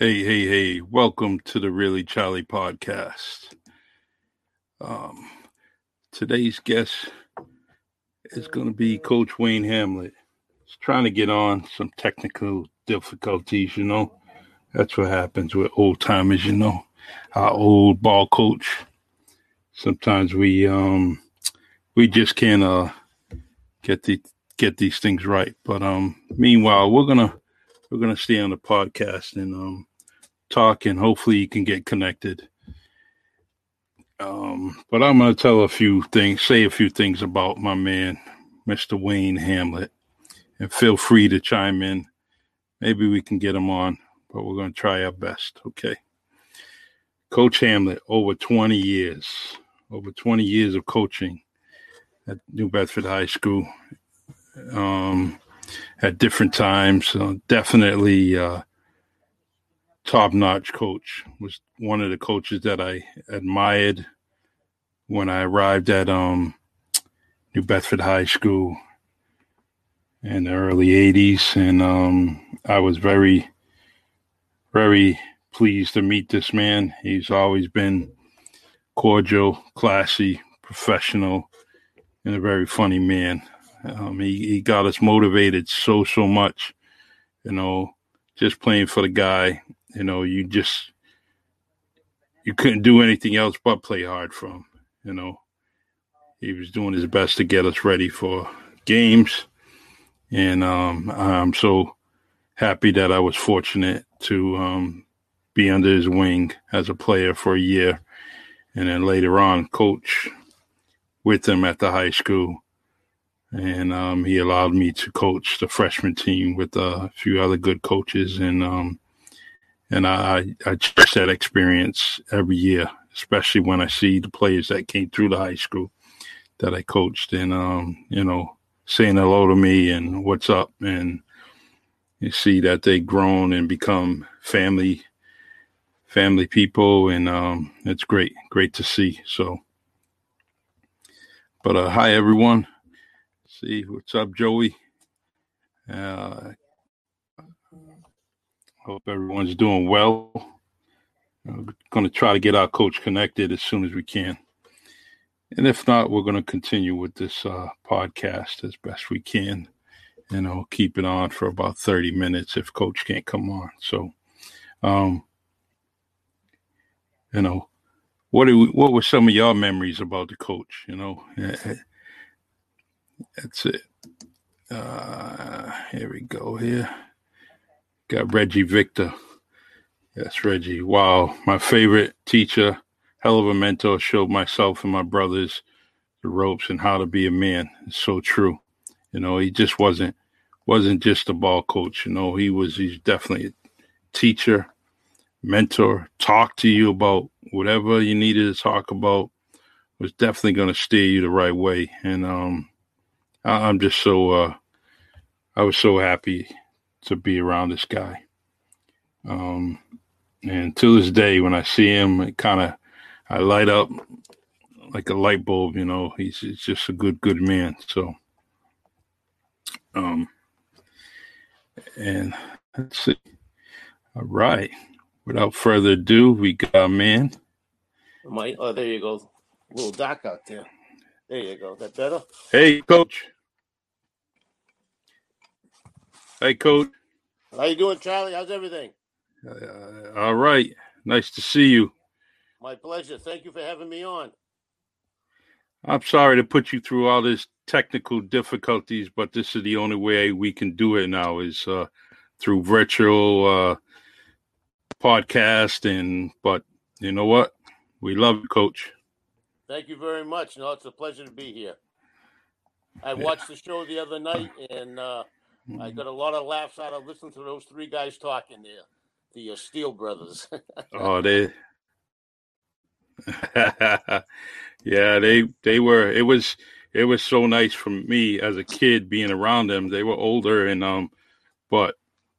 Hey, hey, hey, welcome to the Really Charlie podcast. Um, today's guest is going to be Coach Wayne Hamlet. He's trying to get on some technical difficulties, you know. That's what happens with old timers, you know. Our old ball coach. Sometimes we um we just can't uh get the get these things right. But um meanwhile, we're gonna we're gonna stay on the podcast and um talk and hopefully you can get connected. Um, but I'm going to tell a few things, say a few things about my man, Mr. Wayne Hamlet, and feel free to chime in. Maybe we can get him on, but we're going to try our best. Okay. Coach Hamlet, over 20 years, over 20 years of coaching at New Bedford High School um, at different times. Uh, definitely uh, top notch coach. Was one of the coaches that I admired when I arrived at um, New Bedford High School in the early '80s, and um, I was very, very pleased to meet this man. He's always been cordial, classy, professional, and a very funny man. Um, he, he got us motivated so so much, you know, just playing for the guy you know, you just you couldn't do anything else but play hard for him. You know, he was doing his best to get us ready for games, and um, I'm so happy that I was fortunate to um, be under his wing as a player for a year, and then later on coach with him at the high school. And um, he allowed me to coach the freshman team with a few other good coaches, and um, and I I cherish that experience every year, especially when I see the players that came through the high school that I coached, and um, you know, saying hello to me and what's up, and you see that they've grown and become family family people, and um, it's great, great to see. So, but uh, hi everyone. See what's up, Joey. Uh, Hope everyone's doing well. We're going to try to get our coach connected as soon as we can. And if not, we're going to continue with this uh, podcast as best we can. And I'll keep it on for about 30 minutes if coach can't come on. So, um, you know, what we, what were some of your memories about the coach? You know, that's it. Uh, here we go here. Got Reggie Victor. Yes, Reggie. Wow. My favorite teacher, hell of a mentor, showed myself and my brothers the ropes and how to be a man. It's so true. You know, he just wasn't wasn't just a ball coach. You know, he was he's definitely a teacher, mentor, talk to you about whatever you needed to talk about. Was definitely going to steer you the right way. And um, I, I'm just so uh, I was so happy to be around this guy. Um, and to this day, when I see him, it kind of I light up like a light bulb. You know, he's, he's just a good, good man. So, um, and let's see. All right. Without further ado, we got a man. My, oh, there you go. Little doc out there. There you go. That better? Hey, coach. Hey, coach. How you doing, Charlie? How's everything? Uh, all right. Nice to see you. My pleasure. Thank you for having me on. I'm sorry to put you through all this technical difficulties, but this is the only way we can do it now is uh, through virtual uh, podcast. And but you know what? We love you, Coach. Thank you very much. No, it's a pleasure to be here. I watched the show the other night, and uh, I mm-hmm. got a lot of laughs out of listening to those three guys talking there, the uh, Steel brothers. oh, they. yeah, they they were. It was it was so nice for me as a kid being around them. They were older and um, but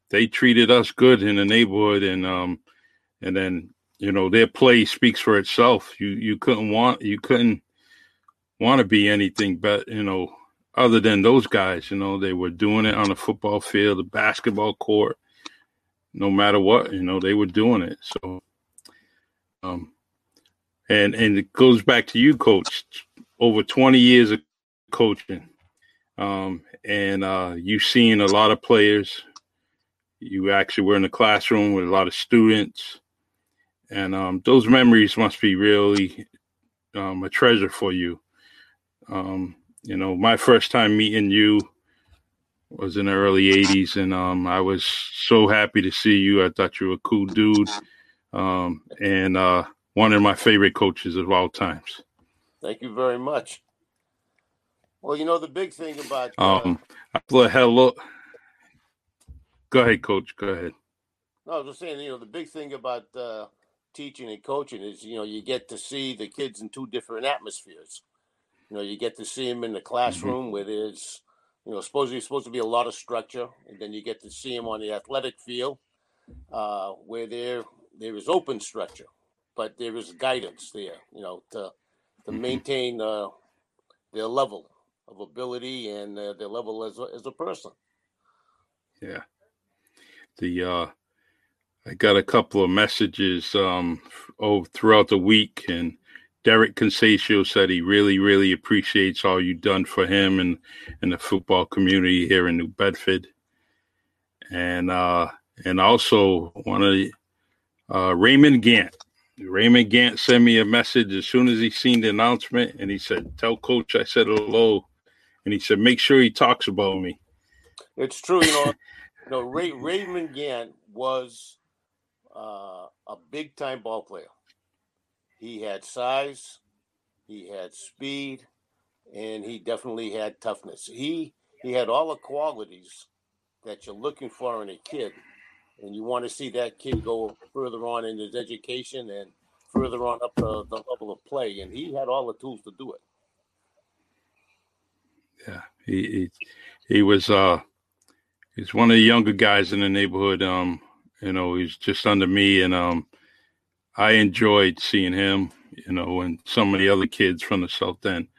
they treated us good in the neighborhood and um, and then you know their play speaks for itself. You you couldn't want you couldn't want to be anything but you know other than those guys. You know, they were doing it on the football field, the basketball court. no matter what, you know, they were doing it. So, um, and and it goes back to you, coach. Over 20 years of coaching, um, and uh, you've seen a lot of players. You actually were in the classroom with a lot of students, and um, those memories must be really um, a treasure for you. Um, you know, my first time meeting you was in the early 80s and um, i was so happy to see you. I thought you were a cool dude um, and uh, one of my favorite coaches of all times. Thank you very much. Well you know the big thing about uh, um, hello go ahead coach go ahead. No, i was just saying you know the big thing about uh, teaching and coaching is you know you get to see the kids in two different atmospheres you know you get to see him in the mm-hmm. classroom mm-hmm. where there's you know, supposedly supposed to be a lot of structure, and then you get to see him on the athletic field, uh, where there there is open structure, but there is guidance there, you know, to to mm-hmm. maintain uh, their level of ability and uh, their level as a, as a person. Yeah, the uh, I got a couple of messages um, oh throughout the week, and Derek Consaccio said he really, really appreciates all you've done for him and, and the football community here in New Bedford. And uh, and also one of the, uh, Raymond Gant. Raymond Gant sent me a message as soon as he seen the announcement, and he said, "Tell Coach I said hello." And he said, "Make sure he talks about me." It's true, you know. you know, Ray, Raymond Gant was uh, a big time ball player. He had size, he had speed, and he definitely had toughness. He he had all the qualities that you're looking for in a kid, and you want to see that kid go further on in his education and further on up the, the level of play. And he had all the tools to do it. Yeah, he he, he was uh he's one of the younger guys in the neighborhood. Um, you know, he's just under me, and um, I enjoyed seeing him, you know, and some of the other kids from the South End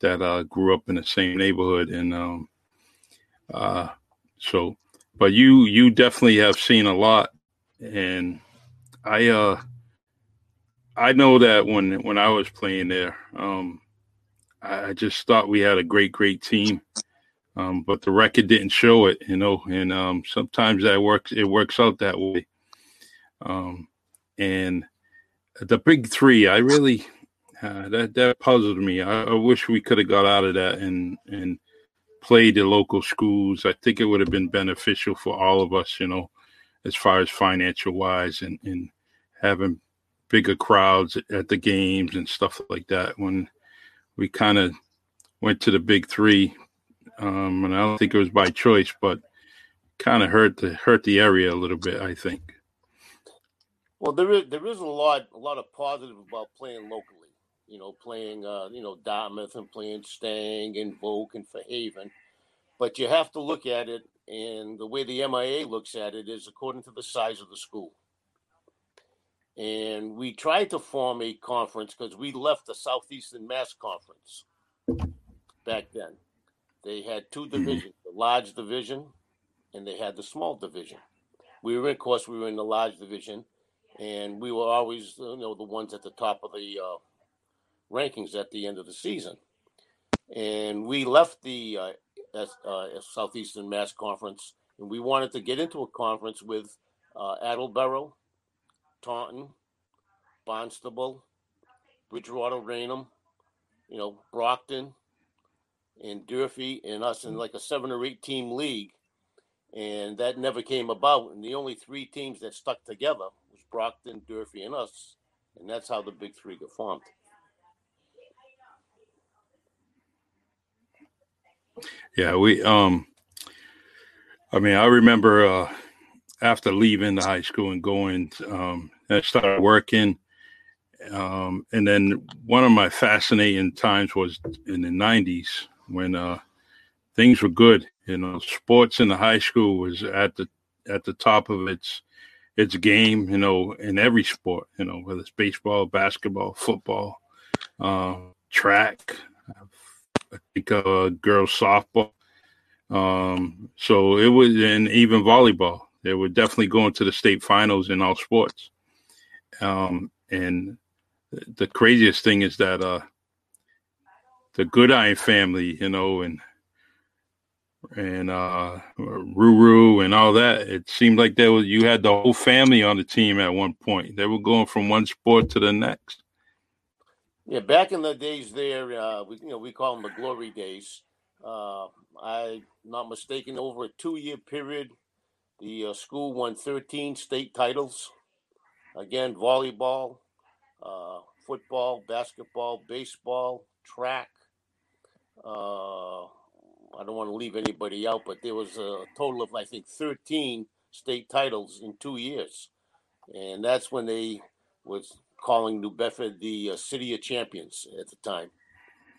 that uh, grew up in the same neighborhood, and um, uh, so, but you you definitely have seen a lot, and I uh, I know that when when I was playing there, um, I just thought we had a great great team. Um, but the record didn't show it, you know, and um, sometimes that works. It works out that way. Um, and the big three, I really uh, that that puzzled me. I, I wish we could have got out of that and and played the local schools. I think it would have been beneficial for all of us, you know, as far as financial wise and and having bigger crowds at the games and stuff like that. When we kind of went to the big three, um, and I don't think it was by choice, but kind of hurt the hurt the area a little bit. I think. Well, there is there is a lot a lot of positive about playing locally. You know, playing uh, you know Dartmouth and playing Stang and Voke and Fairhaven, but you have to look at it, and the way the MIA looks at it is according to the size of the school. And we tried to form a conference because we left the Southeastern Mass Conference back then. They had two mm-hmm. divisions: the large division, and they had the small division. We were, of course, we were in the large division and we were always you know the ones at the top of the uh, rankings at the end of the season. And we left the uh, uh, Southeastern Mass Conference, and we wanted to get into a conference with uh, Attleboro, Taunton, Barnstable, Bridgewater, Raynham, you know, Brockton, and Durfee, and us in like a seven or eight team league. And that never came about. And the only three teams that stuck together Brockton, Durfee, and us, and that's how the big three got formed. Yeah, we um I mean, I remember uh after leaving the high school and going um I started working um and then one of my fascinating times was in the 90s when uh things were good, you know, sports in the high school was at the at the top of its its a game, you know, in every sport, you know, whether it's baseball, basketball, football, uh, track, I think uh, girls softball. Um, so it was, and even volleyball, They were definitely going to the state finals in all sports. Um, and the craziest thing is that uh, the Goodine family, you know, and and uh Ruru and all that. It seemed like there was you had the whole family on the team at one point. They were going from one sport to the next. Yeah, back in the days there, uh, we you know we call them the glory days. Uh, I not mistaken, over a two-year period, the uh, school won 13 state titles. Again, volleyball, uh, football, basketball, baseball, track. Uh, I don't want to leave anybody out, but there was a total of I think 13 state titles in two years, and that's when they was calling New Bedford the uh, city of champions at the time.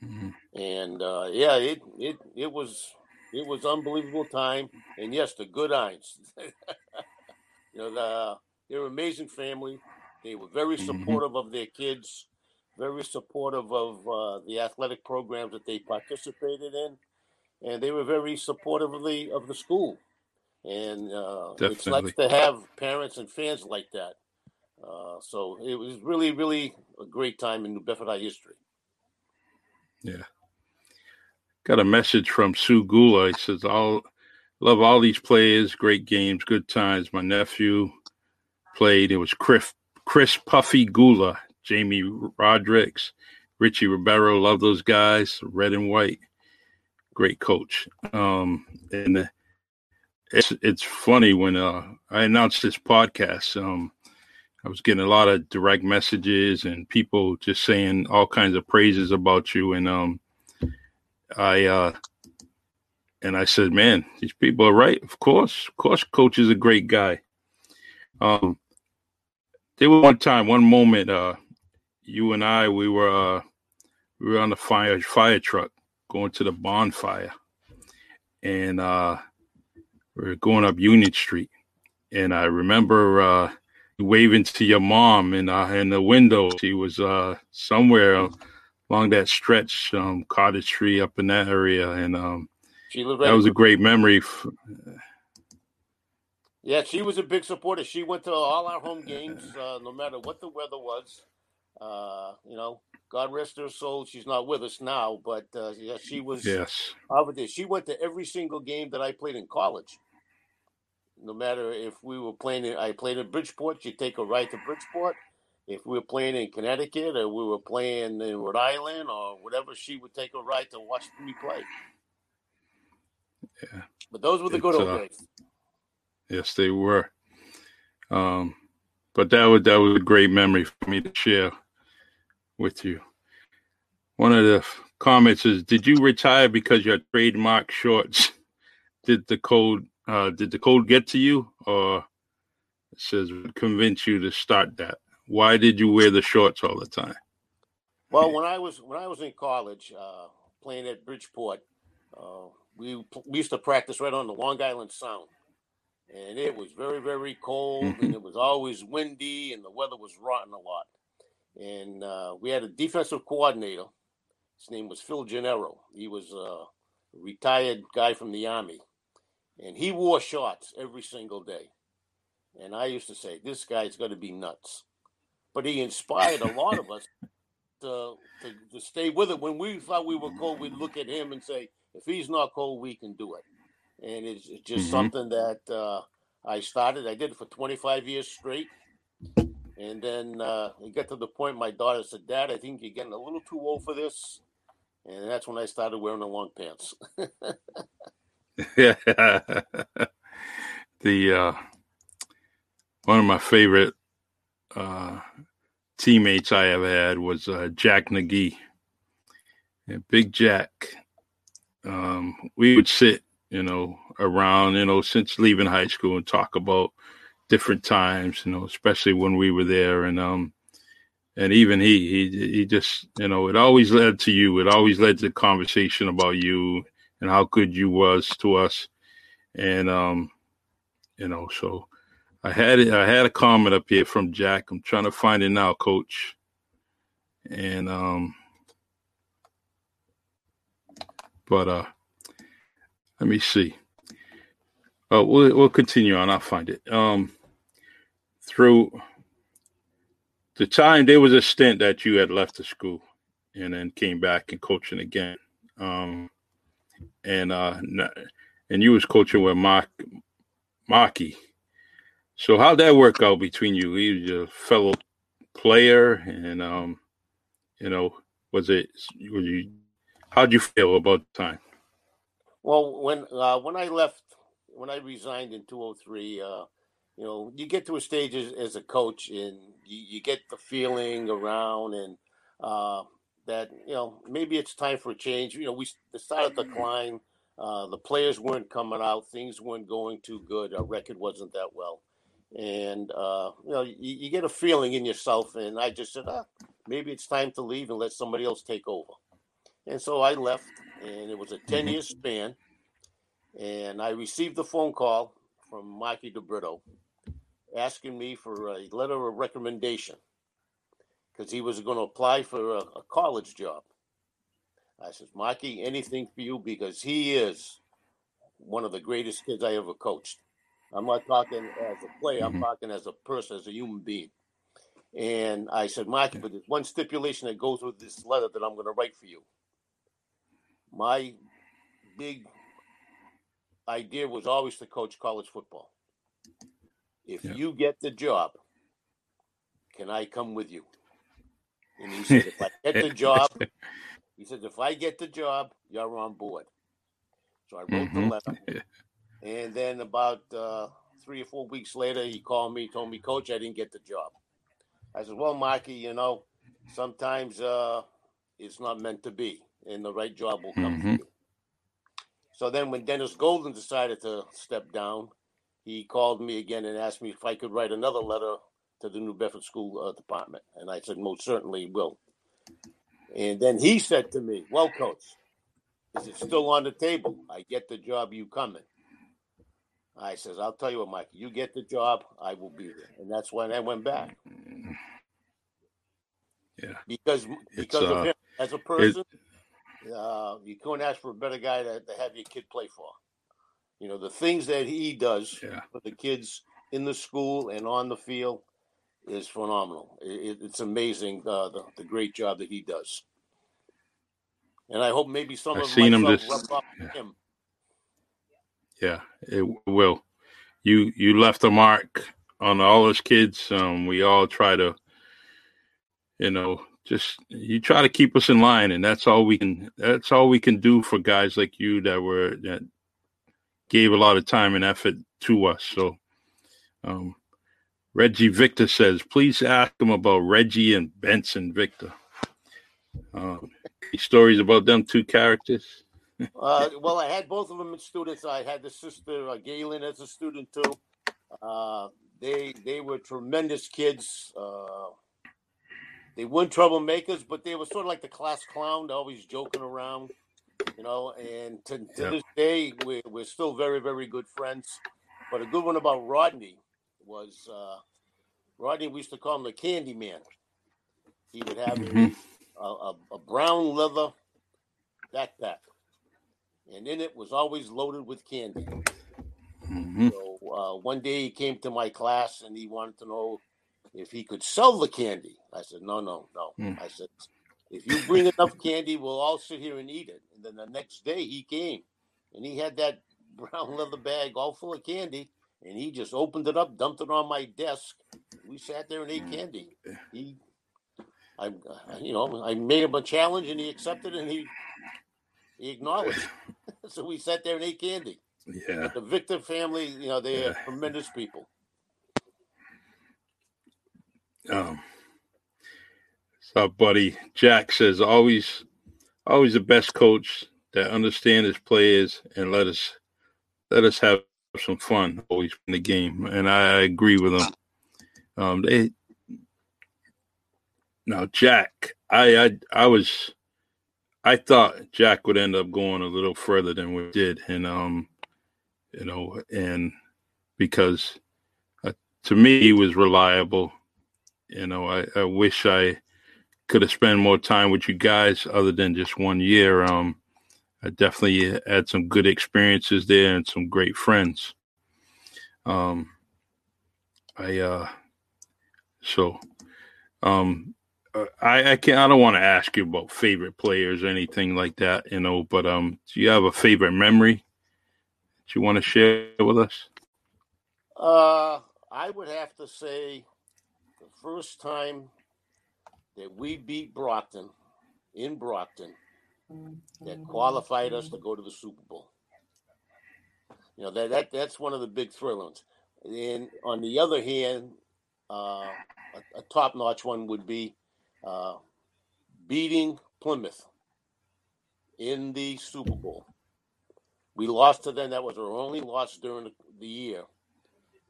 Mm-hmm. And uh, yeah, it it it was it was unbelievable time. And yes, the Goodines, you know, the, they're an amazing family. They were very mm-hmm. supportive mm-hmm. of their kids, very supportive of uh, the athletic programs that they participated in, and they were very supportive of the of the school. And uh, it's nice to have parents and fans like that. Uh, so it was really, really a great time in New Bedford High history. Yeah. Got a message from Sue Gula. He says, "All love all these players, great games, good times. My nephew played. It was Chris Chris Puffy Gula, Jamie Rodrigues, Richie Ribeiro. Love those guys, red and white. Great coach. Um, and it's it's funny when uh, I announced this podcast. Um, I was getting a lot of direct messages and people just saying all kinds of praises about you. And um, I uh, and I said, man, these people are right. Of course, of course, coach is a great guy. Um, there was one time, one moment, uh, you and I, we were uh, we were on the fire fire truck going to the bonfire, and uh, we are going up Union Street, and I remember. Uh, waving to your mom in uh, in the window. She was uh, somewhere along that stretch, um, Cottage Street up in that area, and um, she lived right that was a great memory. yeah, she was a big supporter. She went to all our home games, uh, no matter what the weather was. Uh, you know, God rest her soul. She's not with us now, but uh, yeah, she was. Yes. There, she went to every single game that I played in college no matter if we were playing, in, I played in Bridgeport, She'd take a ride to Bridgeport. If we were playing in Connecticut or we were playing in Rhode Island or whatever, she would take a ride to watch me play. Yeah. But those were the good old uh, days. Yes, they were. Um, but that was that was a great memory for me to share with you. One of the comments is, "Did you retire because your trademark shorts did the cold? uh, did the cold get to you, or it says convince you to start that? Why did you wear the shorts all the time? Well, when I was when I was in college, uh, playing at Bridgeport, uh, we we used to practice right on the Long Island Sound, and it was very very cold, and mm-hmm. it was always windy, and the weather was rotten a lot. And uh, we had a defensive coordinator. His name was Phil Gennaro. He was a retired guy from the army, and he wore shorts every single day. And I used to say, this guy's going to be nuts. But he inspired a lot of us to, to, to stay with it. When we thought we were cold, we'd look at him and say, if he's not cold, we can do it. And it's, it's just mm-hmm. something that uh, I started. I did it for 25 years straight. And then uh, it got to the point my daughter said, Dad, I think you're getting a little too old for this. And that's when I started wearing the long pants. The uh, one of my favorite uh, teammates I ever had was uh, Jack McGee. Yeah, Big Jack. Um, we would sit, you know, around, you know, since leaving high school and talk about different times, you know, especially when we were there. And um, and even he, he, he just, you know, it always led to you. It always led to conversation about you and how good you was to us. And um, you know, so I had it, I had a comment up here from Jack. I'm trying to find it now, coach. And um but uh let me see. Uh, we'll we'll continue on. I'll find it. Um, through the time there was a stint that you had left the school and then came back and coaching again. Um, and uh, and you was coaching with Mark Maki. So how'd that work out between you? Was your fellow player, and um, you know, was it you? How'd you feel about the time? Well, when uh, when I left, when I resigned in 203, uh, you know, you get to a stage as, as a coach, and you, you, get the feeling around, and uh, that you know maybe it's time for a change. You know, we started the climb. Uh, the players weren't coming out. Things weren't going too good. Our record wasn't that well, and uh, you know you, you, get a feeling in yourself. And I just said, ah, maybe it's time to leave and let somebody else take over. And so I left, and it was a ten year mm-hmm. span. And I received a phone call from Mikey DeBrito asking me for a letter of recommendation because he was going to apply for a, a, college job. I says, Mikey, anything for you because he is one of the greatest kids I ever coached. I'm not talking as a player, I'm mm-hmm. talking as a person, as a human being. And I said, Mikey, but there's one stipulation that goes with this letter that I'm going to write for you. My big idea was always to coach college football. If yeah. you get the job, can I come with you? And he said, if I get the job, he said, if I get the job, you're on board. So I wrote mm-hmm. the letter. And then about uh, three or four weeks later, he called me, told me, Coach, I didn't get the job. I said, Well, Marky, you know, sometimes uh, it's not meant to be, and the right job will come mm-hmm. for you. So then, when Dennis Golden decided to step down, he called me again and asked me if I could write another letter to the New Bedford School uh, Department. And I said, most certainly will. And then he said to me, Well, coach, is it still on the table? I get the job, you coming. I says, I'll tell you what, Mike, you get the job, I will be there. And that's when I went back. Yeah. Because because uh, of him as a person, uh, you couldn't ask for a better guy to, to have your kid play for. You know, the things that he does yeah. for the kids in the school and on the field is phenomenal. It, it's amazing uh, the, the great job that he does. And I hope maybe some I've of seen him just, yeah. him. Yeah, it will. You you left a mark on all those kids. Um, we all try to, you know, just you try to keep us in line, and that's all we can. That's all we can do for guys like you that were that gave a lot of time and effort to us. So, um, Reggie Victor says, please ask him about Reggie and Benson Victor. Uh, stories about them two characters? uh, well, I had both of them as students. I had the sister uh, Galen as a student too. Uh, they they were tremendous kids. Uh, they weren't troublemakers, but they were sort of like the class clown, always joking around, you know. And to, to yeah. this day, we're, we're still very, very good friends. But a good one about Rodney was uh, Rodney. We used to call him the Candy Man. He would have mm-hmm. a, a, a, brown leather backpack, and in it was always loaded with candy. Mm-hmm. So uh, one day he came to my class and he wanted to know if he could sell the candy. I said, no, no, no. Mm. I said, if you bring enough candy, we'll all sit here and eat it. And then the next day he came and he had that brown leather bag all full of candy and he just opened it up, dumped it on my desk. We sat there and ate candy. He, I, you know, I made him a challenge, and he accepted, and he he acknowledged. so we sat there and ate candy. Yeah, but the Victor family, you know, they yeah. are tremendous people. Um, so, buddy, Jack says always, always the best coach that understand his players and let us let us have some fun always in the game, and I agree with him. Um, they now Jack, I, I I was I thought Jack would end up going a little further than we did, and um, you know, and because uh, to me he was reliable. You know, I, I wish I could have spent more time with you guys other than just one year. Um, I definitely had some good experiences there and some great friends. Um, I uh, so um, uh, I I can I don't want to ask you about favorite players or anything like that, you know. But um, do you have a favorite memory that you want to share with us? Uh, I would have to say the first time that we beat Brockton in Brockton that qualified us to go to the Super Bowl. You know that that that's one of the big thrillers. And on the other hand, uh, a, a top-notch one would be uh, beating Plymouth in the Super Bowl. We lost to them. That was our only loss during the, the year.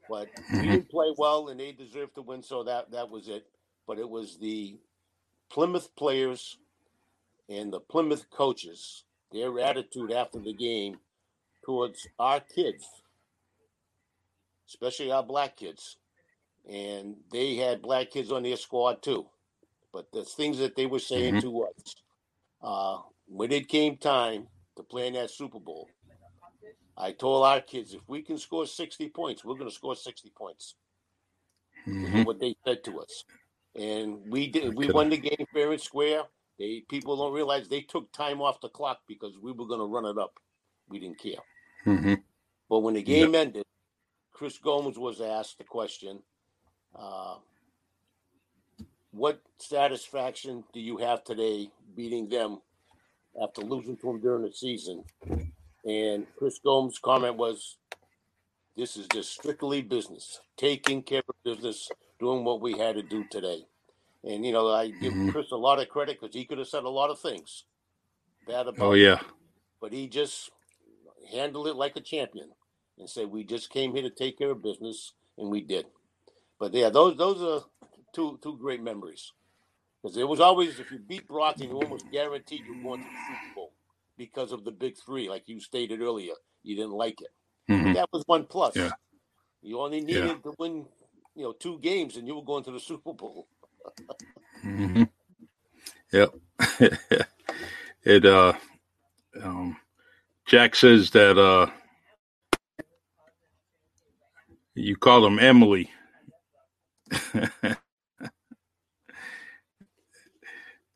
But we didn't play well, and they deserved to win. So that that was it. But it was the Plymouth players and the Plymouth coaches, their attitude after the game towards our kids, especially our black kids. And they had black kids on their squad too. But the things that they were saying Mhm. to us, uh, when it came time to play in that Super Bowl, I told our kids, if we can score 60 points, we're going to score 60 points. Mhm. what they said to us. And we did. We won the game fair and square. They people don't realize they took time off the clock because we were going to run it up. We didn't care. Mhm. But when the game ended, Chris Gomes was asked the question, uh, "What satisfaction do you have today beating them after losing to them during the season?" And Chris Gomes' comment was, "This is just strictly business, taking care of business, doing what we had to do today." And you know, I give Mhm. Chris a lot of credit because he could have said a lot of things bad about Oh yeah. but he just handled it like a champion and said, "We just came here to take care of business, and we did." But yeah, those those are two two great memories because it was always if you beat Brockton, you almost guaranteed you're going to the Super Bowl because of the big three, like you stated earlier. You didn't like it. Mhm. That was one plus. Yeah. You only needed to win, you know, two games, and you were going to the Super Bowl. hmm Yep. it uh um Jack says that uh you call him Emily.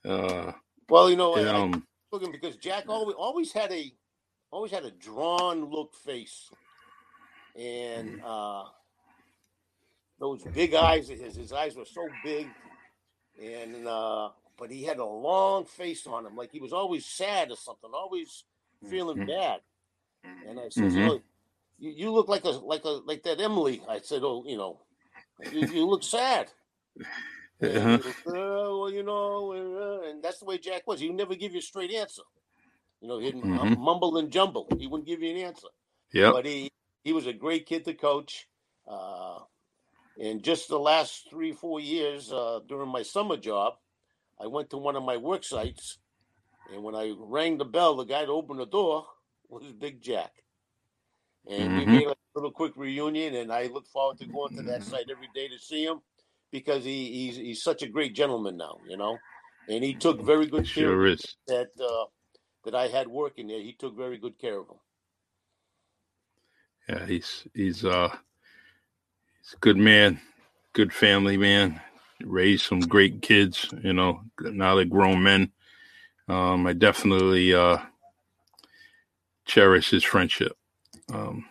uh Well, you know, I- I, um looking because Jack always always had a always had a drawn look face, and uh, those big eyes of his. His eyes were so big, and uh, but he had a long face on him, like he was always sad or something, always feeling Mhm. bad. And I said, Mhm. "Oh, you, you look like a like a like that Emily." I said, "Oh, you know, you, you look sad." Uh-huh. "Uh, well, you know, uh," and that's the way Jack was. He would never give you a straight answer. You know, he'd Mhm. mumble and jumble. He wouldn't give you an answer. Yeah. But he he was a great kid to coach. Uh, and just the last three four years uh, during my summer job, I went to one of my work sites, and when I rang the bell, the guy to open the door was Big Jack. And we Mhm. made a little quick reunion, and I look forward to going to that site every day to see him because he, he's he's such a great gentleman now, you know. And he took very good care Sure is. that uh, that I had working there. He took very good care of him. Yeah, he's he's uh he's a good man, good family man. Raised some great kids, you know. Now they're grown men. Um, I definitely uh cherish his friendship. Um,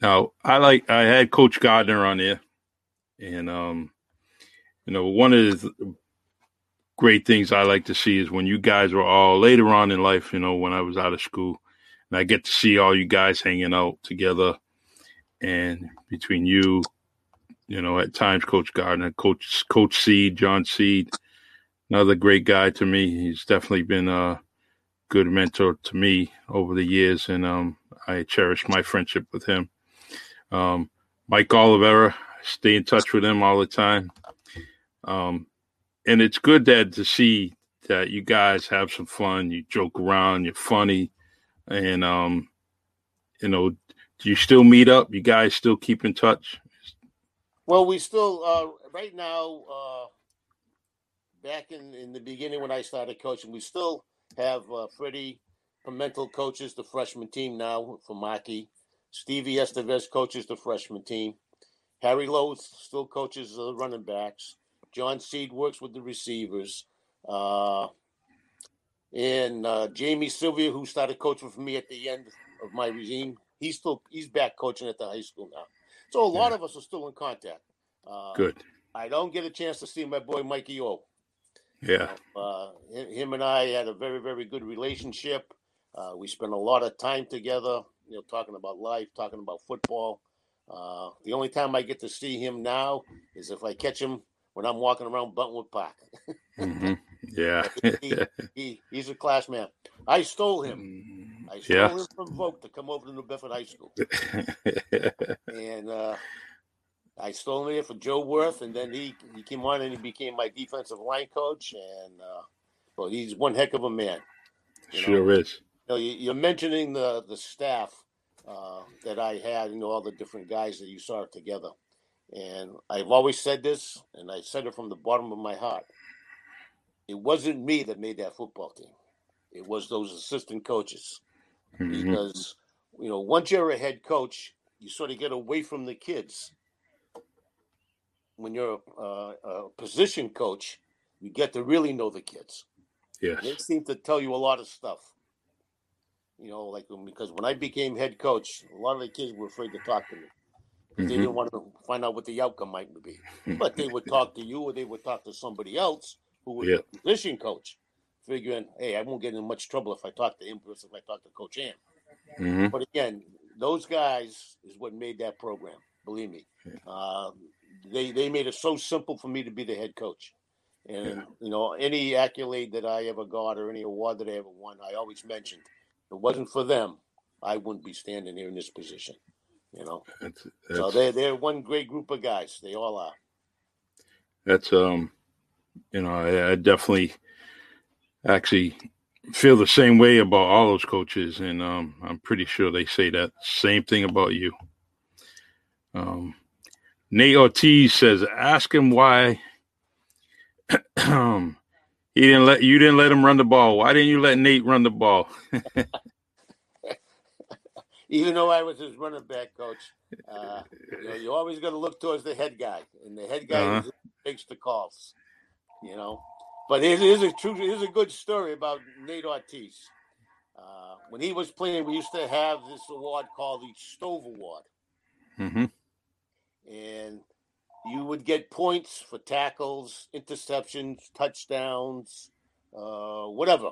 now I like I had Coach Gardner on there, and um, you know one of the great things I like to see is when you guys were all later on in life. You know, when I was out of school, and I get to see all you guys hanging out together, and between you, you know, at times Coach Gardner, Coach Coach Seed, John Seed, another great guy to me. He's definitely been a good mentor to me over the years, and um, I cherish my friendship with him. Um, Mike Olivera, stay in touch with him all the time. Um, and it's good that to see that you guys have some fun, you joke around, you're funny, and um, you know, do you still meet up? You guys still keep in touch? Well, we still uh, right now. Uh, back in in the beginning when I started coaching, we still have uh, Freddie Pimentel coaches the freshman team now for Maki. Stevie Estevez coaches the freshman team. Harry Lowe still coaches the running backs. John Seed works with the receivers. Uh, and uh, Jamie Sylvia, who started coaching for me at the end of my regime, he's still he's back coaching at the high school now. So a lot yeah. of us are still in contact. Uh, Good. I don't get a chance to see my boy Mikey O. Yeah. Uh, him and I had a very very good relationship. Uh, we spent a lot of time together, you know, talking about life, talking about football. Uh, the only time I get to see him now is if I catch him when I'm walking around Buttonwood Park. mm-hmm. Yeah, he, he, he's a class man. I stole him. I stole yeah. him from Voke to come over to New Bedford High School, and uh, I stole him here for Joe Worth, and then he he came on and he became my defensive line coach, and uh, well, he's one heck of a man. Sure know? is. You know, you're mentioning the the staff uh, that I had, you know, all the different guys that you saw together. And I've always said this, and I said it from the bottom of my heart. It wasn't me that made that football team. It was those assistant coaches. Mm-hmm. Because, you know, once you're a head coach, you sort of get away from the kids. When you're a, a position coach, you get to really know the kids. Yes. They seem to tell you a lot of stuff. You know, like because when I became head coach, a lot of the kids were afraid to talk to me. Mm-hmm. They didn't want to find out what the outcome might be. But they would talk to you or they would talk to somebody else who was yep. a position coach, figuring, hey, I won't get in much trouble if I talk to him versus if I talk to Coach Am. Mm-hmm. But again, those guys is what made that program. Believe me, uh, they they made it so simple for me to be the head coach. And yeah. you know, any accolade that I ever got or any award that I ever won, I always mentioned. If it wasn't for them, I wouldn't be standing here in this position. You know, that's, that's, so they're they're one great group of guys. They all are. That's um, you know, I, I definitely actually feel the same way about all those coaches, and um, I'm pretty sure they say that same thing about you. Um, Nate Ortiz says, "Ask him why um, he didn't let you didn't let him run the ball. Why didn't you let Nate run the ball?" even though I was his running back coach, uh, you know, you always going to look towards the head guy, and the head guy uh-huh. makes the calls. You know, but it is a true, it is a good story about Nate Ortiz. Uh, when he was playing, we used to have this award called the Stove Award, mm-hmm. and you would get points for tackles, interceptions, touchdowns, uh, whatever.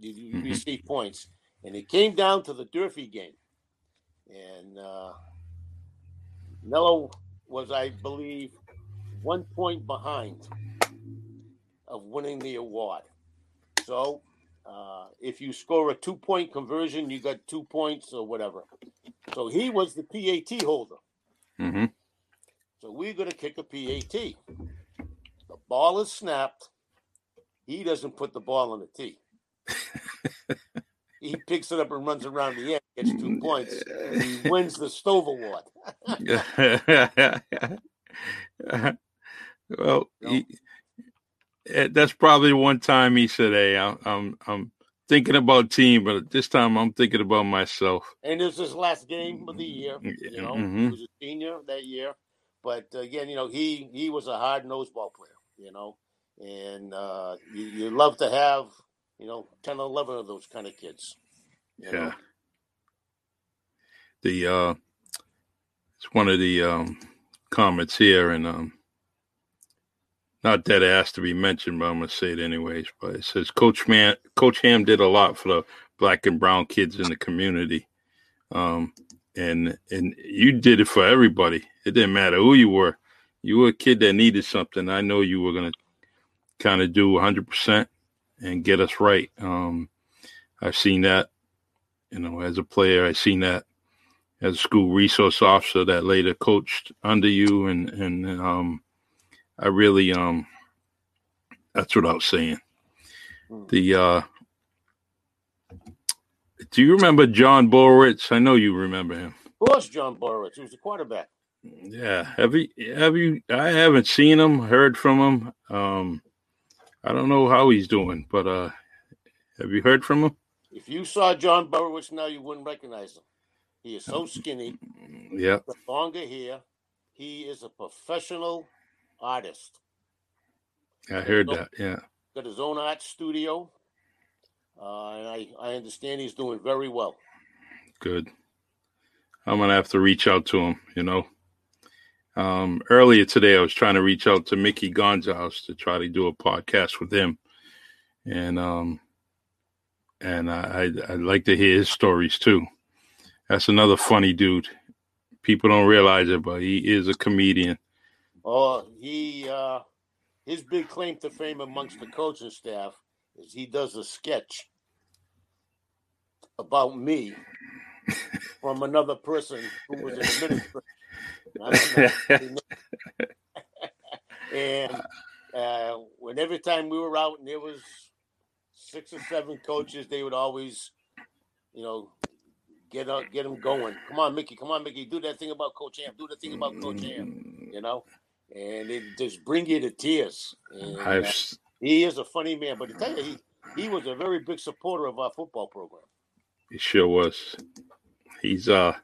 You, you mm-hmm. receive points, and it came down to the Durfee game and uh, Nello was, I believe, one point behind of winning the award. So, uh, if you score a two point conversion, you got two points or whatever. So he was the PAT holder. Mm-hmm. So we're going to kick a PAT. The ball is snapped. He doesn't put the ball on the tee. he picks it up and runs around the end, gets two points. He wins the Stove Award. well, he, that's probably one time he said, "Hey, I'm, I'm, I'm thinking about team, but this time I'm thinking about myself." And it's his last game of the year. You know, mm-hmm. he was a senior that year, but uh, again, you know, he he was a hard nosed ball player. You know, and uh, you, you love to have you know, 10 or 11 of those kind of kids. Yeah. Know? The, uh, it's one of the um, comments here, and um, not that it has to be mentioned, but I'm to say it anyways. But it says Coach Man, Coach Ham did a lot for the black and brown kids in the community. Um, and and you did it for everybody. It didn't matter who you were. You were a kid that needed something. I know you were to kind of do 100% and get us right. Um, I've seen that, you know, as a player. I've seen that as a school resource officer that later coached under you, and and um, I really um, that's what I was saying. Hmm. The uh, do you remember John Borowitz? I know you remember him. Who was John Borowitz. He was the quarterback. Yeah. Have you? Have you? I haven't seen him, heard from him. Um, I don't know how he's doing, but uh, have you heard from him? If you saw John Borowitz now, you wouldn't recognize him. He is so skinny. Yeah. The longer hair. He is a professional artist. I heard that. Yeah. Got his own art studio. Uh, and I, I understand he's doing very well. Good. I'm gonna have to reach out to him. You know, um, earlier today I was trying to reach out to Mickey Gonzalez to try to do a podcast with him, and um, and I I'd, I'd like to hear his stories too. That's another funny dude. People don't realize it, but he is a comedian. Oh, he uh, his big claim to fame amongst the coaching staff is he does a sketch about me from another person who was in administration. and uh, when every time we were out and there was six or seven coaches, they would always, you know, get up, get them going. Come on, Mickey. Come on, Mickey. Do that thing about Coach Ham. Do the thing about Coach Ham. You know, and it just bring you to tears. And, uh, he is a funny man, but to tell you, he he was a very big supporter of our football program. He sure was. He's uh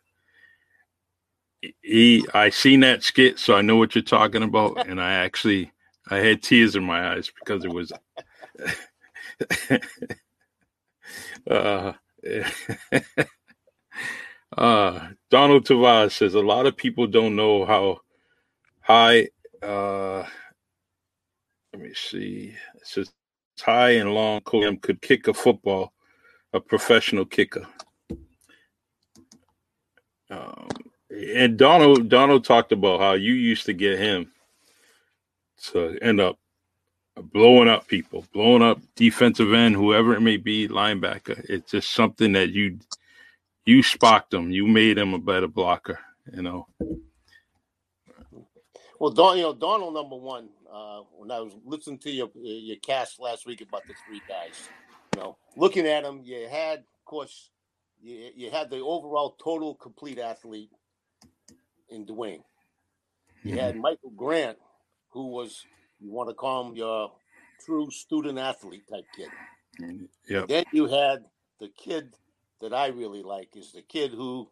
he I seen that skit, so I know what you're talking about, and I actually I had tears in my eyes because it was uh uh Donald Tavares says a lot of people don't know how high uh let me see it says high and long Coach could kick a football, a professional kicker. Um, and Donald Donald talked about how you used to get him to end up blowing up people, blowing up defensive end, whoever it may be, linebacker. It's just something that you you sparked him. You made him a better blocker. You know. Well, Don, you know Donald number one. Uh, when I was listening to your your cast last week about the three guys, you know, looking at them, you had, of course, you, you had the overall total complete athlete in Dwayne. You mm-hmm. had Michael Grant, who was you want to call him your true student athlete type kid. Yeah. Then you had the kid that I really like is the kid who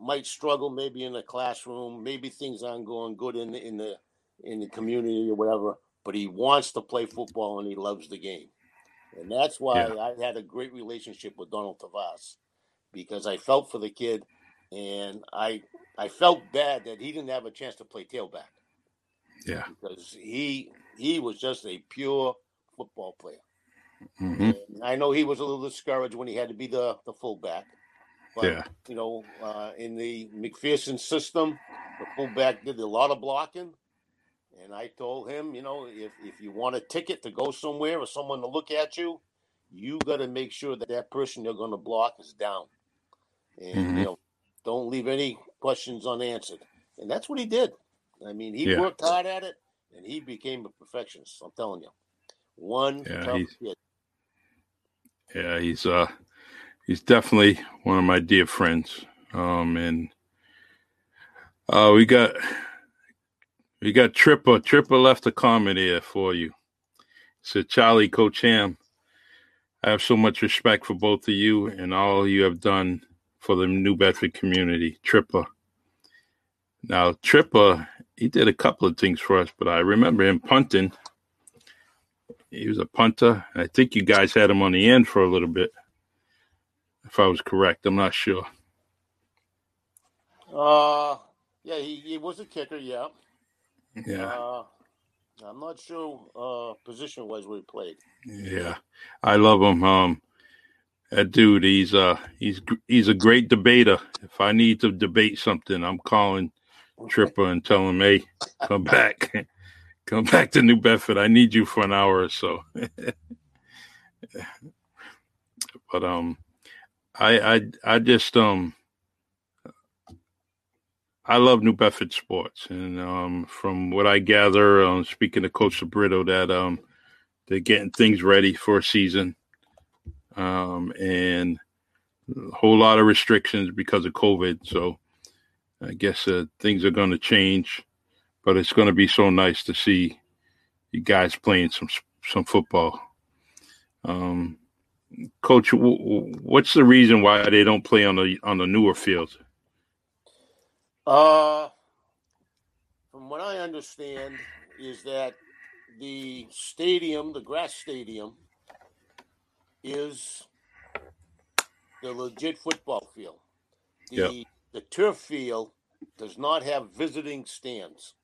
might struggle maybe in the classroom, maybe things aren't going good in the in the in the community or whatever, but he wants to play football and he loves the game. And that's why yeah. I had a great relationship with Donald Tavares because I felt for the kid and I I felt bad that he didn't have a chance to play tailback. Yeah. Because he he was just a pure football player. Mm-hmm. I know he was a little discouraged when he had to be the, the fullback. But, yeah. you know, uh, in the McPherson system, the fullback did a lot of blocking. And I told him, you know, if, if you want a ticket to go somewhere or someone to look at you, you got to make sure that that person you're going to block is down. And, mm-hmm. you know, don't leave any questions unanswered. And that's what he did. I mean, he yeah. worked hard at it and he became a perfectionist. I'm telling you. One yeah, tough kid. Yeah, he's uh he's definitely one of my dear friends. Um and uh we got we got Tripper. Tripper left a comment here for you. said Charlie Coach Ham, I have so much respect for both of you and all you have done for the New Bedford community. Tripper. Now, Tripper, he did a couple of things for us, but I remember him punting. He was a punter. I think you guys had him on the end for a little bit, if I was correct. I'm not sure. Uh, yeah, he, he was a kicker. Yeah. Yeah. Uh, I'm not sure uh, position wise where he played. Yeah, I love him. Um, that dude, he's uh he's he's a great debater. If I need to debate something, I'm calling Tripper and telling him, "Hey, come back, come back to New Bedford. I need you for an hour or so." but um, I I I just um I love New Bedford sports, and um, from what I gather, um, speaking to Coach Sabrito, that um, they're getting things ready for a season, um, and a whole lot of restrictions because of COVID. So I guess uh, things are going to change, but it's going to be so nice to see you guys playing some some football. Um, Coach, w- what's the reason why they don't play on the on the newer fields? Uh, from what I understand, is that the stadium, the grass stadium, is the legit football field. The Yep. the turf field does not have visiting stands.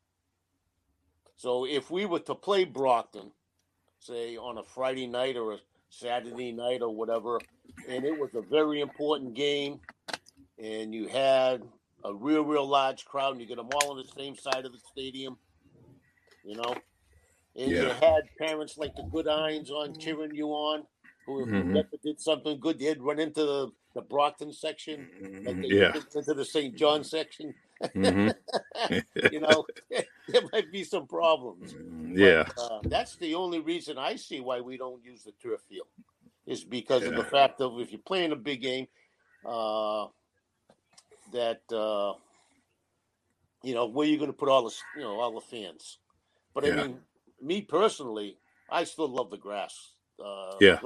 So if we were to play Brockton, say on a Friday night or a Saturday night or whatever, and it was a very important game, and you had a real, real large crowd, and you get them all on the same side of the stadium, you know, and you had parents like the Good Irons on cheering you on, who if Mhm. Bedford did something good, they'd run into the, the Brockton section, like they Yeah. into the St. John section. Hmm you know, there might be some problems. yeah. But, uh, that's the only reason I see why we don't use the turf field is because of the fact of if you're playing a big game, uh, that uh, you know where you're going to put all the you know all the fans. But I mean, me personally, I still love the grass. Uh, Yeah.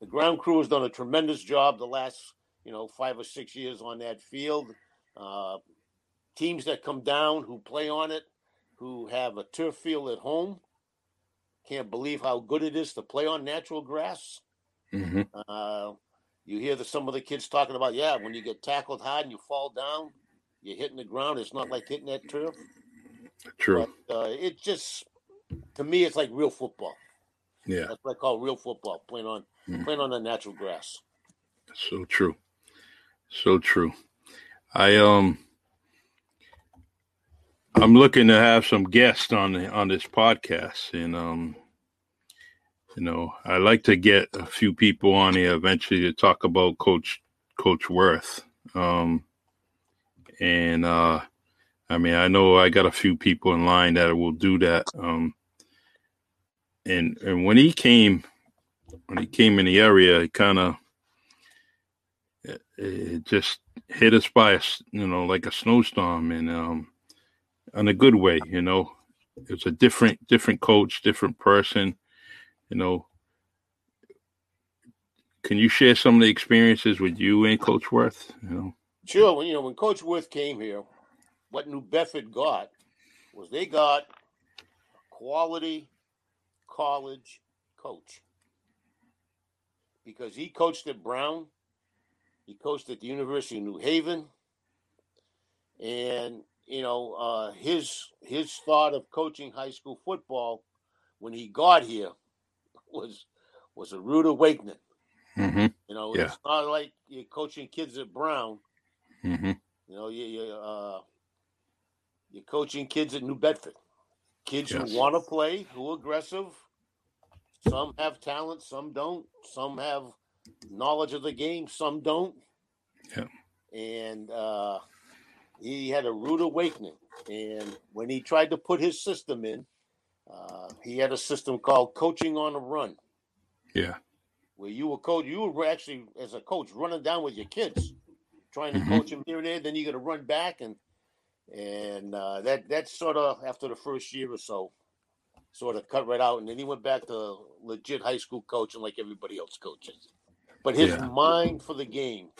the ground crew has done a tremendous job the last you know five or six years on that field. Uh, teams that come down who play on it, who have a turf field at home, can't believe how good it is to play on natural grass. hmm Uh, you hear the, some of the kids talking about, yeah, when you get tackled hard and you fall down, you're hitting the ground. It's not like hitting that turf. True. But uh, it just, to me, it's like real football. Yeah. That's what I call real football, playing on Mhm. playing on the natural grass. So true. So true. I um I'm looking to have some guests on the, on this podcast and um you know, I like to get a few people on here eventually to talk about coach coach Worth. Um and uh I mean, I know I got a few people in line that will do that. Um and and when he came when he came in the area, it kind of it, it just hit us by a you know like a snowstorm and um in a good way you know. It's a different different coach different person you know. Can you share some of the experiences with you and coach worth you know? Sure, when you know when Coach Worth came here, what New Bedford got was they got a quality college coach. Because he coached at Brown, he coached at the University of New Haven, and you know uh, his his thought of coaching high school football when he got here was was a rude awakening. mm-hmm, You know, Yeah. it's not like you're coaching kids at Brown. mm-hmm. You know, you, you uh, you're coaching kids at New Bedford. Kids Yes. who want to play, who are aggressive. Some have talent, some don't. Some have knowledge of the game, some don't. Yeah. And uh, he had a rude awakening. And when he tried to put his system in, uh, he had a system called coaching on a run, yeah where you were coach, you were actually as a coach running down with your kids, trying to Mhm. coach them here and there. Then you got to run back and and uh, that that sort of after the first year or so, sort of cut right out. And then he went back to legit high school coaching like everybody else coaches. But his Yeah. mind for the game,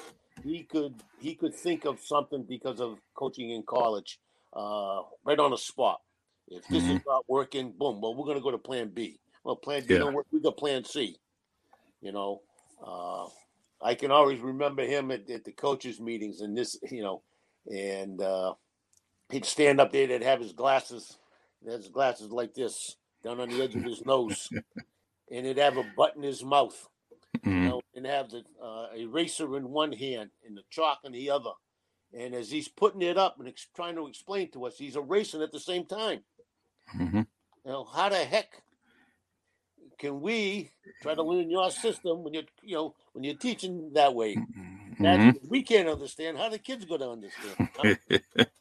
he could he could think of something because of coaching in college, uh, right on the spot. If this is not working, boom. Well, we're gonna go to Plan B. Well, Plan B Yeah. don't work. We got Plan C. You know, uh, I can always remember him at, at the coaches' meetings and this, you know, and uh, he'd stand up there. They'd have his glasses, his glasses like this down on the edge of his nose, and he'd have a butt in his mouth, you mm know, and have the uh, eraser in one hand and the chalk in the other. And as he's putting it up and ex- trying to explain to us, he's erasing at the same time. hmm You know, how the heck can we try to learn your system when you're, you know, when you're teaching that way? That's, we can't understand. How the kids going to understand? huh?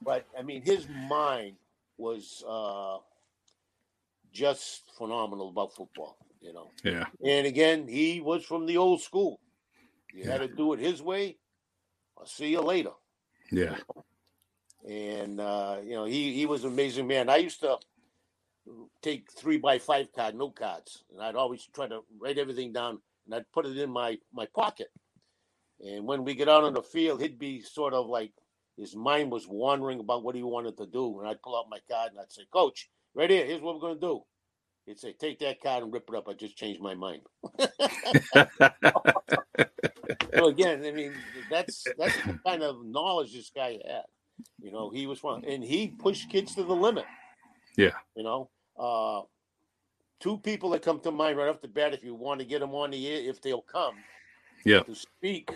but I mean, his mind was uh, just phenomenal about football. You know, yeah and again, he was from the old school. You had to do it his way. I'll see you later. yeah And uh, you know, he he was an amazing man. I used to take three by five card note cards, and I'd always try to write everything down, and I'd put it in my my pocket. And when we get out on the field, he'd be sort of like his mind was wandering about what he wanted to do. And I'd pull out my card and I'd say, Coach, right here, here's what we're going to do. He'd say, Take that card and rip it up. I just changed my mind. so again, I mean, that's that's the kind of knowledge this guy had. You know, he was one, and he pushed kids to the limit. Yeah. You know, uh, two people that come to mind right off the bat, if you want to get them on the air, if they'll come, yeah, to speak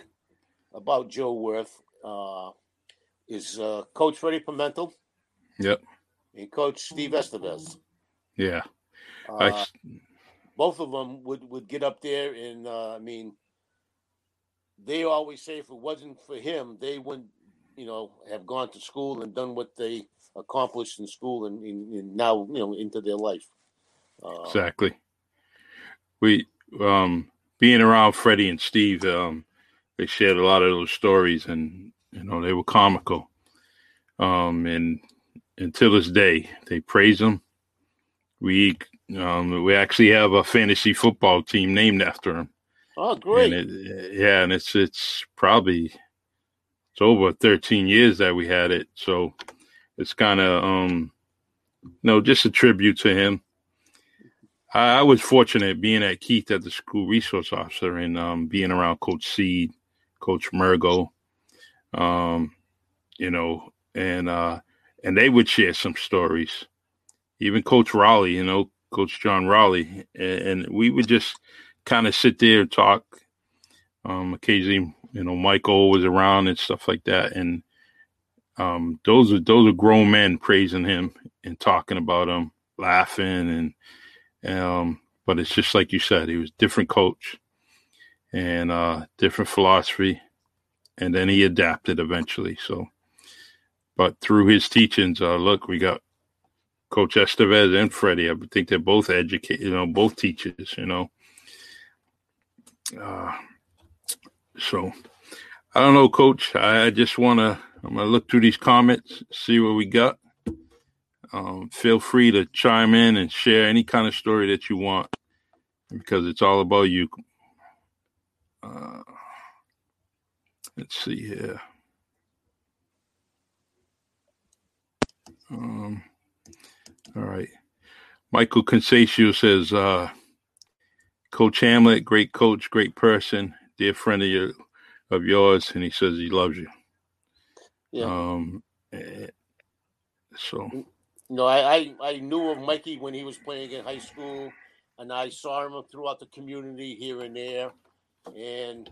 about Joe Worth uh, is uh, Coach Freddie Pimentel. Yep. And Coach Steve Estevez. Yeah. Uh, both of them would, would get up there and uh, I mean, they always say if it wasn't for him, they wouldn't, you know, have gone to school and done what they accomplished in school and, and, and now, you know, into their life. Uh, exactly. We, um, being around Freddie and Steve, um, they shared a lot of those stories and, you know, they were comical. Um, and until this day, they praise them. We, um, we actually have a fantasy football team named after him. Oh, great! And it, yeah, and it's it's probably it's over 13 years that we had it, so it's kind of um, you know, just a tribute to him. I, I, was fortunate being at Keith as the school resource officer and um, being around Coach Seed, Coach Mergo, um, you know, and uh, and they would share some stories. Even Coach Raleigh, you know, Coach John Raleigh, and, we would just kind of sit there and talk. Um, occasionally, you know, Michael was around and stuff like that, and um, those are those are grown men praising him and talking about him, laughing, and um, but it's just like you said, he was different coach and uh, different philosophy, and then he adapted eventually. So, but through his teachings, uh, look, we got Coach Estevez and Freddie. I think they're both educated, you know, both teachers, you know, uh, so I don't know, Coach. I just want to. I'm gonna look through these comments, see what we got. Um, feel free to chime in and share any kind of story that you want, because it's all about you. Uh, let's see here. Um, all right. Michael Consatio says, uh, Coach Hamlet, great coach, great person, dear friend of your of yours, and he says he loves you. Yeah. Um. So. No, I, I I knew of Mikey when he was playing in high school, and I saw him throughout the community here and there, and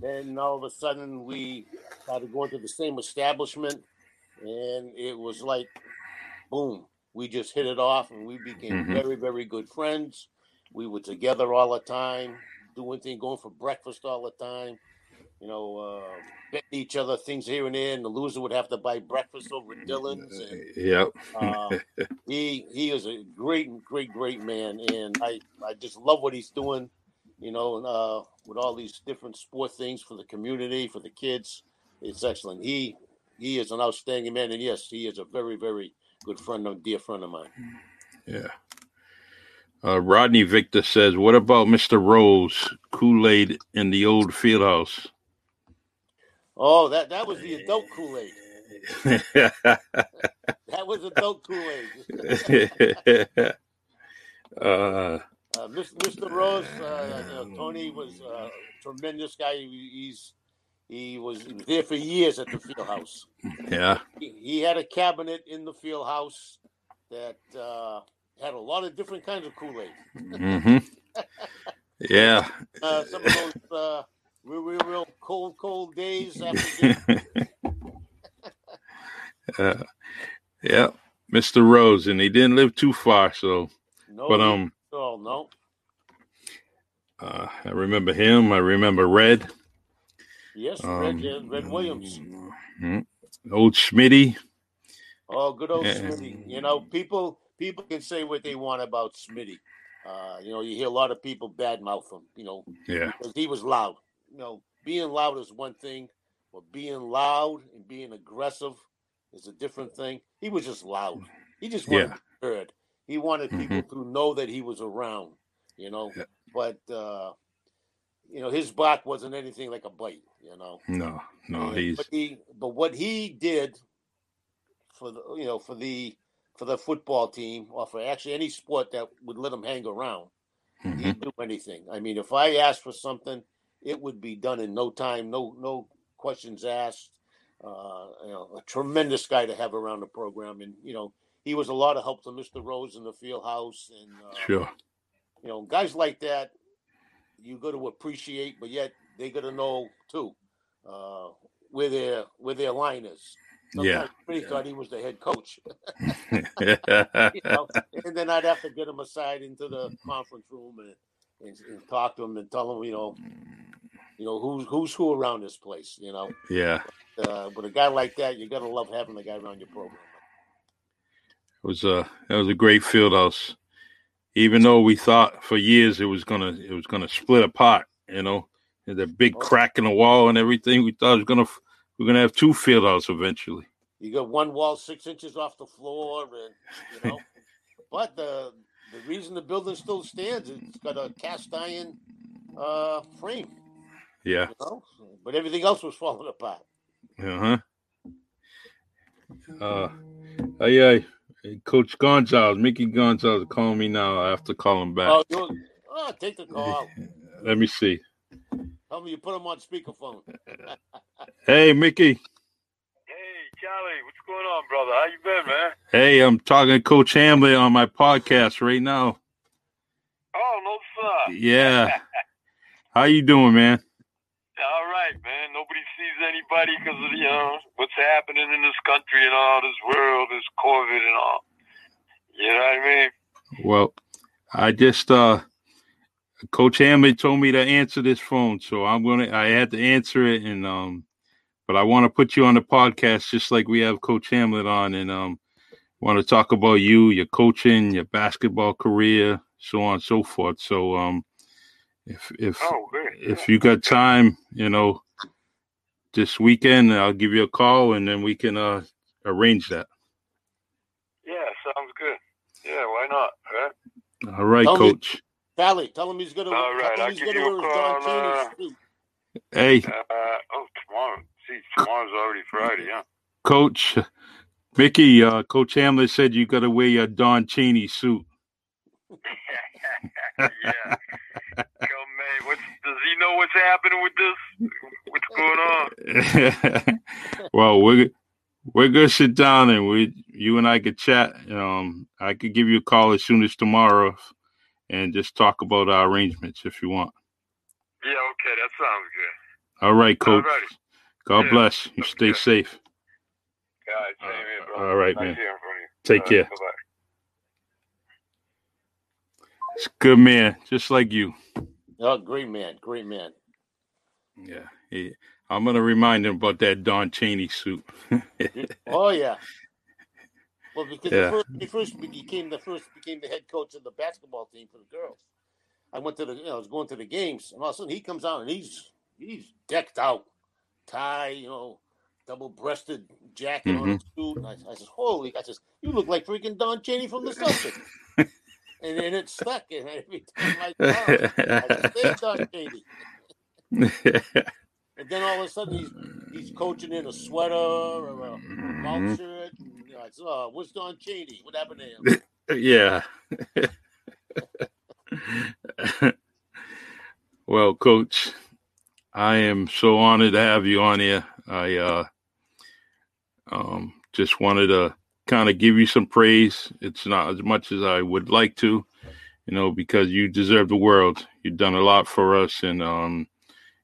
then all of a sudden we started going to the same establishment, and it was like, boom, we just hit it off, and we became mm-hmm. very very good friends we were together all the time, doing things, going for breakfast all the time. You know, uh, betting each other things here and there, and the loser would have to buy breakfast over at Dylan's. And, yep. uh, he he is a great, great, great man, and I I just love what he's doing. You know, uh, with all these different sport things for the community, for the kids, it's excellent. He he is an outstanding man, and yes, he is a very, very good friend, a dear friend of mine. Yeah. Uh, Rodney Victor says, "What about Mister Rose Kool Aid in the old field house?" Oh, that that was the adult Kool Aid. that was adult Kool Aid. uh, uh, Mr. Rose, uh, you Tony was a tremendous guy. He, he's he was, there for years at the field house. Yeah, he, he had a cabinet in the field house that uh, had a lot of different kinds of Kool Aid. mm-hmm. Yeah. Uh, some of those uh, real, real, real cold, cold days after. uh, yeah, Mr. Rose, and he didn't live too far, so. No, but um. Oh no. Uh, I remember him. I remember Red. Yes, um, Red, Red Williams. Mm-hmm. Old Schmitty. Oh, good old yeah. Schmitty. You know, people people can say what they want about Smitty. Uh, you know, you hear a lot of people badmouth him. You know, yeah, because he was loud. You know, being loud is one thing, but being loud and being aggressive is a different thing. He was just loud. He just wanted yeah. to be heard. He wanted people mm-hmm. to know that he was around. You know, yeah. but uh, you know, his bark wasn't anything like a bite. You know. No, no, And- he's But, he, but what he did for the you know for the for the football team or for actually any sport that would let him hang around, mhm, he'd do anything. I mean, if I asked for something, it would be done in no time, no no questions asked. Uh, you know, a tremendous guy to have around the program, and you know, he was a lot of help to Mr. Rose in the field house, and uh, sure. you know, guys like that, you got to appreciate, but yet they got to know too uh, where their where their line is. Yeah. Sometimes Pretty yeah. thought he was the head coach, you know, and then I'd have to get him aside into the conference room and, and, and talk to him and tell him, you know, you know who's who's who around this place, you know. yeah. Uh, but a guy like that, you got to love having a guy around your program. It was a it was a great field house. Even though we thought for years it was gonna it was gonna split apart, you know, and the big Oh. crack in the wall and everything. We thought it was gonna we are gonna have two field houses eventually. You got one wall six inches off the floor, and you know. but the the reason the building still stands, it's got a cast iron uh, frame, Yeah. you know. But everything else was falling apart. Uh-huh. Uh oh yeah. Coach Gonzalez, Mickey Gonzalez is calling me now. I have to call him back. Oh, you oh, take the call. Let me see. Tell me you put him on speakerphone. Hey Mickey. Hey, Charlie, what's going on, brother? How you been, man? Hey, I'm talking to Coach Hamley on my podcast right now. Oh, no, sir. Yeah. How you doing, man? All right, man. Nobody sees anybody because of, you know, what's happening in this country and all, this world, this COVID and all. You know what I mean? Well, I just uh Coach Hamlet told me to answer this phone, so I'm gonna I had to answer it and um but I want to put you on the podcast just like we have Coach Hamlet on and um want to talk about you, your coaching, your basketball career, so on and so forth. So um if if Oh, if you got time, you know, this weekend I'll give you a call and then we can uh arrange that. Yeah, sounds good. Yeah, why not? Right? All right, Tell me- coach. Tally, tell him he's gonna. All right, I'll give you a wear his Don call, uh, suit. Hey, Uh, oh, tomorrow. See, tomorrow's already Friday, huh? Coach Mickey, uh, Coach Hamlet said you got to wear your Don Chaney suit. yeah. What's, does he know what's happening with this? What's going on? well, we're we're gonna sit down and we you and I could chat. Um, I could give you a call as soon as tomorrow, and just talk about our arrangements if you want. Yeah, okay, that sounds good. All right, Coach. Alrighty. God Yeah. bless. You stay safe. Same here. All right, Nice man. you. Take All care. right, bye-bye. It's a good man, just like you. Oh, great man, great man. Yeah. He, I'm gonna remind him about that Don Chaney suit. Oh yeah. Well, because Yeah. the first, he first became the first became the head coach of the basketball team for the girls. I went to the, you know, I was going to the games, and all of a sudden he comes out and he's he's decked out, tie, you know, double-breasted jacket on mm-hmm. his suit. And I, I says, "Holy!" I says, "You look like freaking Don Cheney from the Celtics." And then it stuck, and every time I him, I said, Don Chaney." And then all of a sudden he's he's coaching in a sweater or a golf Mhm. shirt. And, you know, I said, oh, what's Don Chaney? What happened to him? Yeah. well, coach, I am so honored to have you on here. I uh um just wanted to kind of give you some praise. It's not as much as I would like to, you know, because you deserve the world. You've done a lot for us and um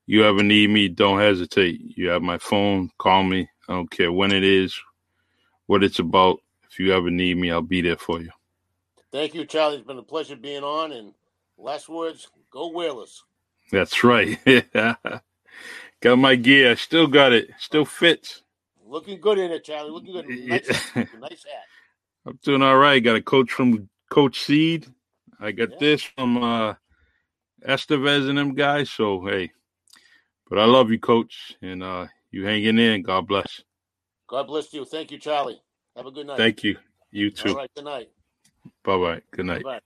you ever need me, don't hesitate. You have my phone, call me. I don't care when it is, what it's about. If you ever need me, I'll be there for you. Thank you, Charlie. It's been a pleasure being on. And last words, go Whalers. That's right. got my gear. I Still got it. Still fits. Looking good in it, Charlie. Looking good. Nice, Yeah. nice hat. I'm doing all right. Got a coach from Coach Seed. I got Yeah. this from uh Estevez and them guys. So hey. But I love you, coach. And uh you hanging in. God bless. God bless you. Thank you, Charlie. Have a good night. Thank you. You too. All right. Good night. Bye bye. Good night. Bye.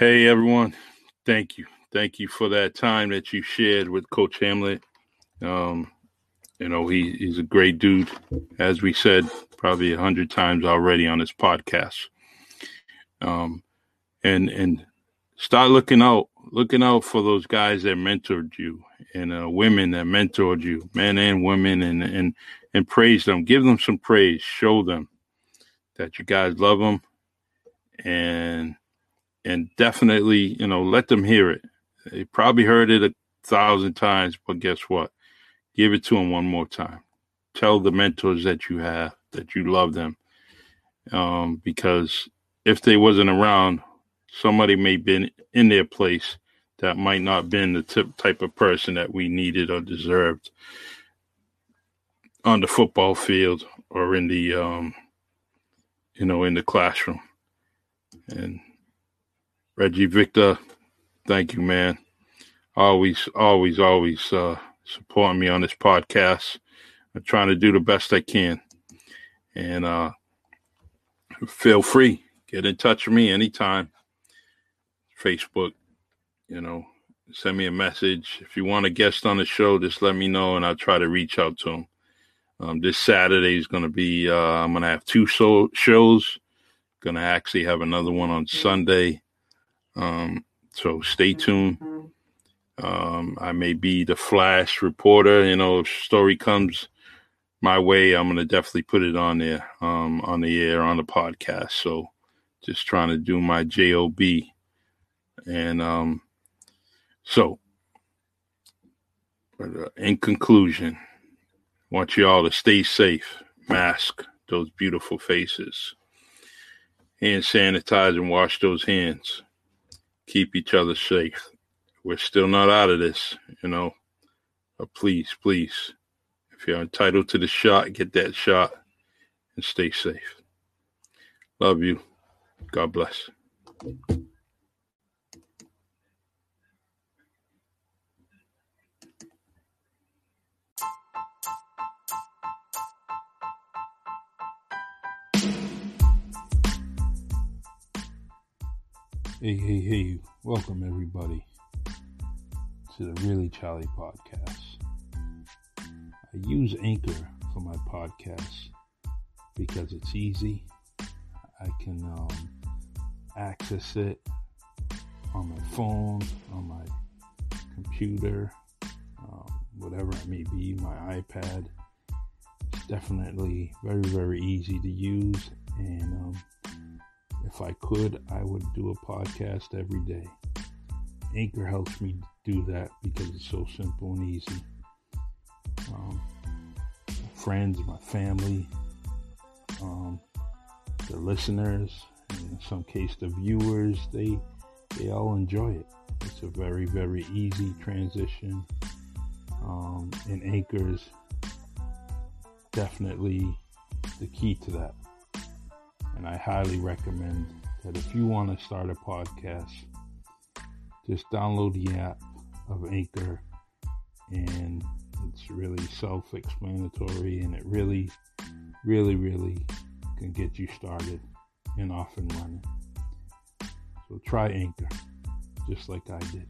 Hey, everyone. Thank you. Thank you for that time that you shared with Coach Hamlet. Um, you know, he, he's a great dude, as we said probably a hundred times already on this podcast. Um, and and start looking out, looking out for those guys that mentored you and uh, women that mentored you, men and women, and and and praise them, give them some praise, show them that you guys love them, and and definitely, you know, let them hear it. They probably heard it a thousand times, but guess what? Give it to them one more time. Tell the mentors that you have that you love them, um, because if they wasn't around, somebody may been in their place that might not been the type of person that we needed or deserved on the football field or in the um, you know in the classroom and Reggie Victor, thank you, man. Always, always, always uh, supporting me on this podcast. I'm trying to do the best I can. And uh, feel free, get in touch with me anytime. Facebook, you know, send me a message. If you want a guest on the show, just let me know and I'll try to reach out to them. Um, this Saturday is going to be, uh, I'm going to have two so- shows. Going to actually have another one on Sunday um, so stay tuned. Um, I may be the flash reporter. You know, if story comes my way, I'm gonna definitely put it on there, um, on the air, on the podcast. So just trying to do my job. And um, so, but, uh, in conclusion, I want you all to stay safe, mask those beautiful faces, hand sanitize and wash those hands keep each other safe. We're still not out of this, you know. But please, please, if you're entitled to the shot, get that shot and stay safe. Love you. God bless. Hey, hey, hey, welcome everybody to the Really Charlie podcast. I use Anchor for my podcast because it's easy. I can um, access it on my phone, on my computer, um, whatever it may be, my iPad. It's definitely very, very easy to use and um, if I could, I would do a podcast every day. Anchor helps me do that because it's so simple and easy. Um, my friends, my family, um, the listeners, in some case the viewers, they they all enjoy it. It's a very very easy transition, um, and Anchor's definitely the key to that. And I highly recommend that if you want to start a podcast, just download the app of Anchor and it's really self explanatory and it really, really, really can get you started and off and running. So try Anchor just like I did.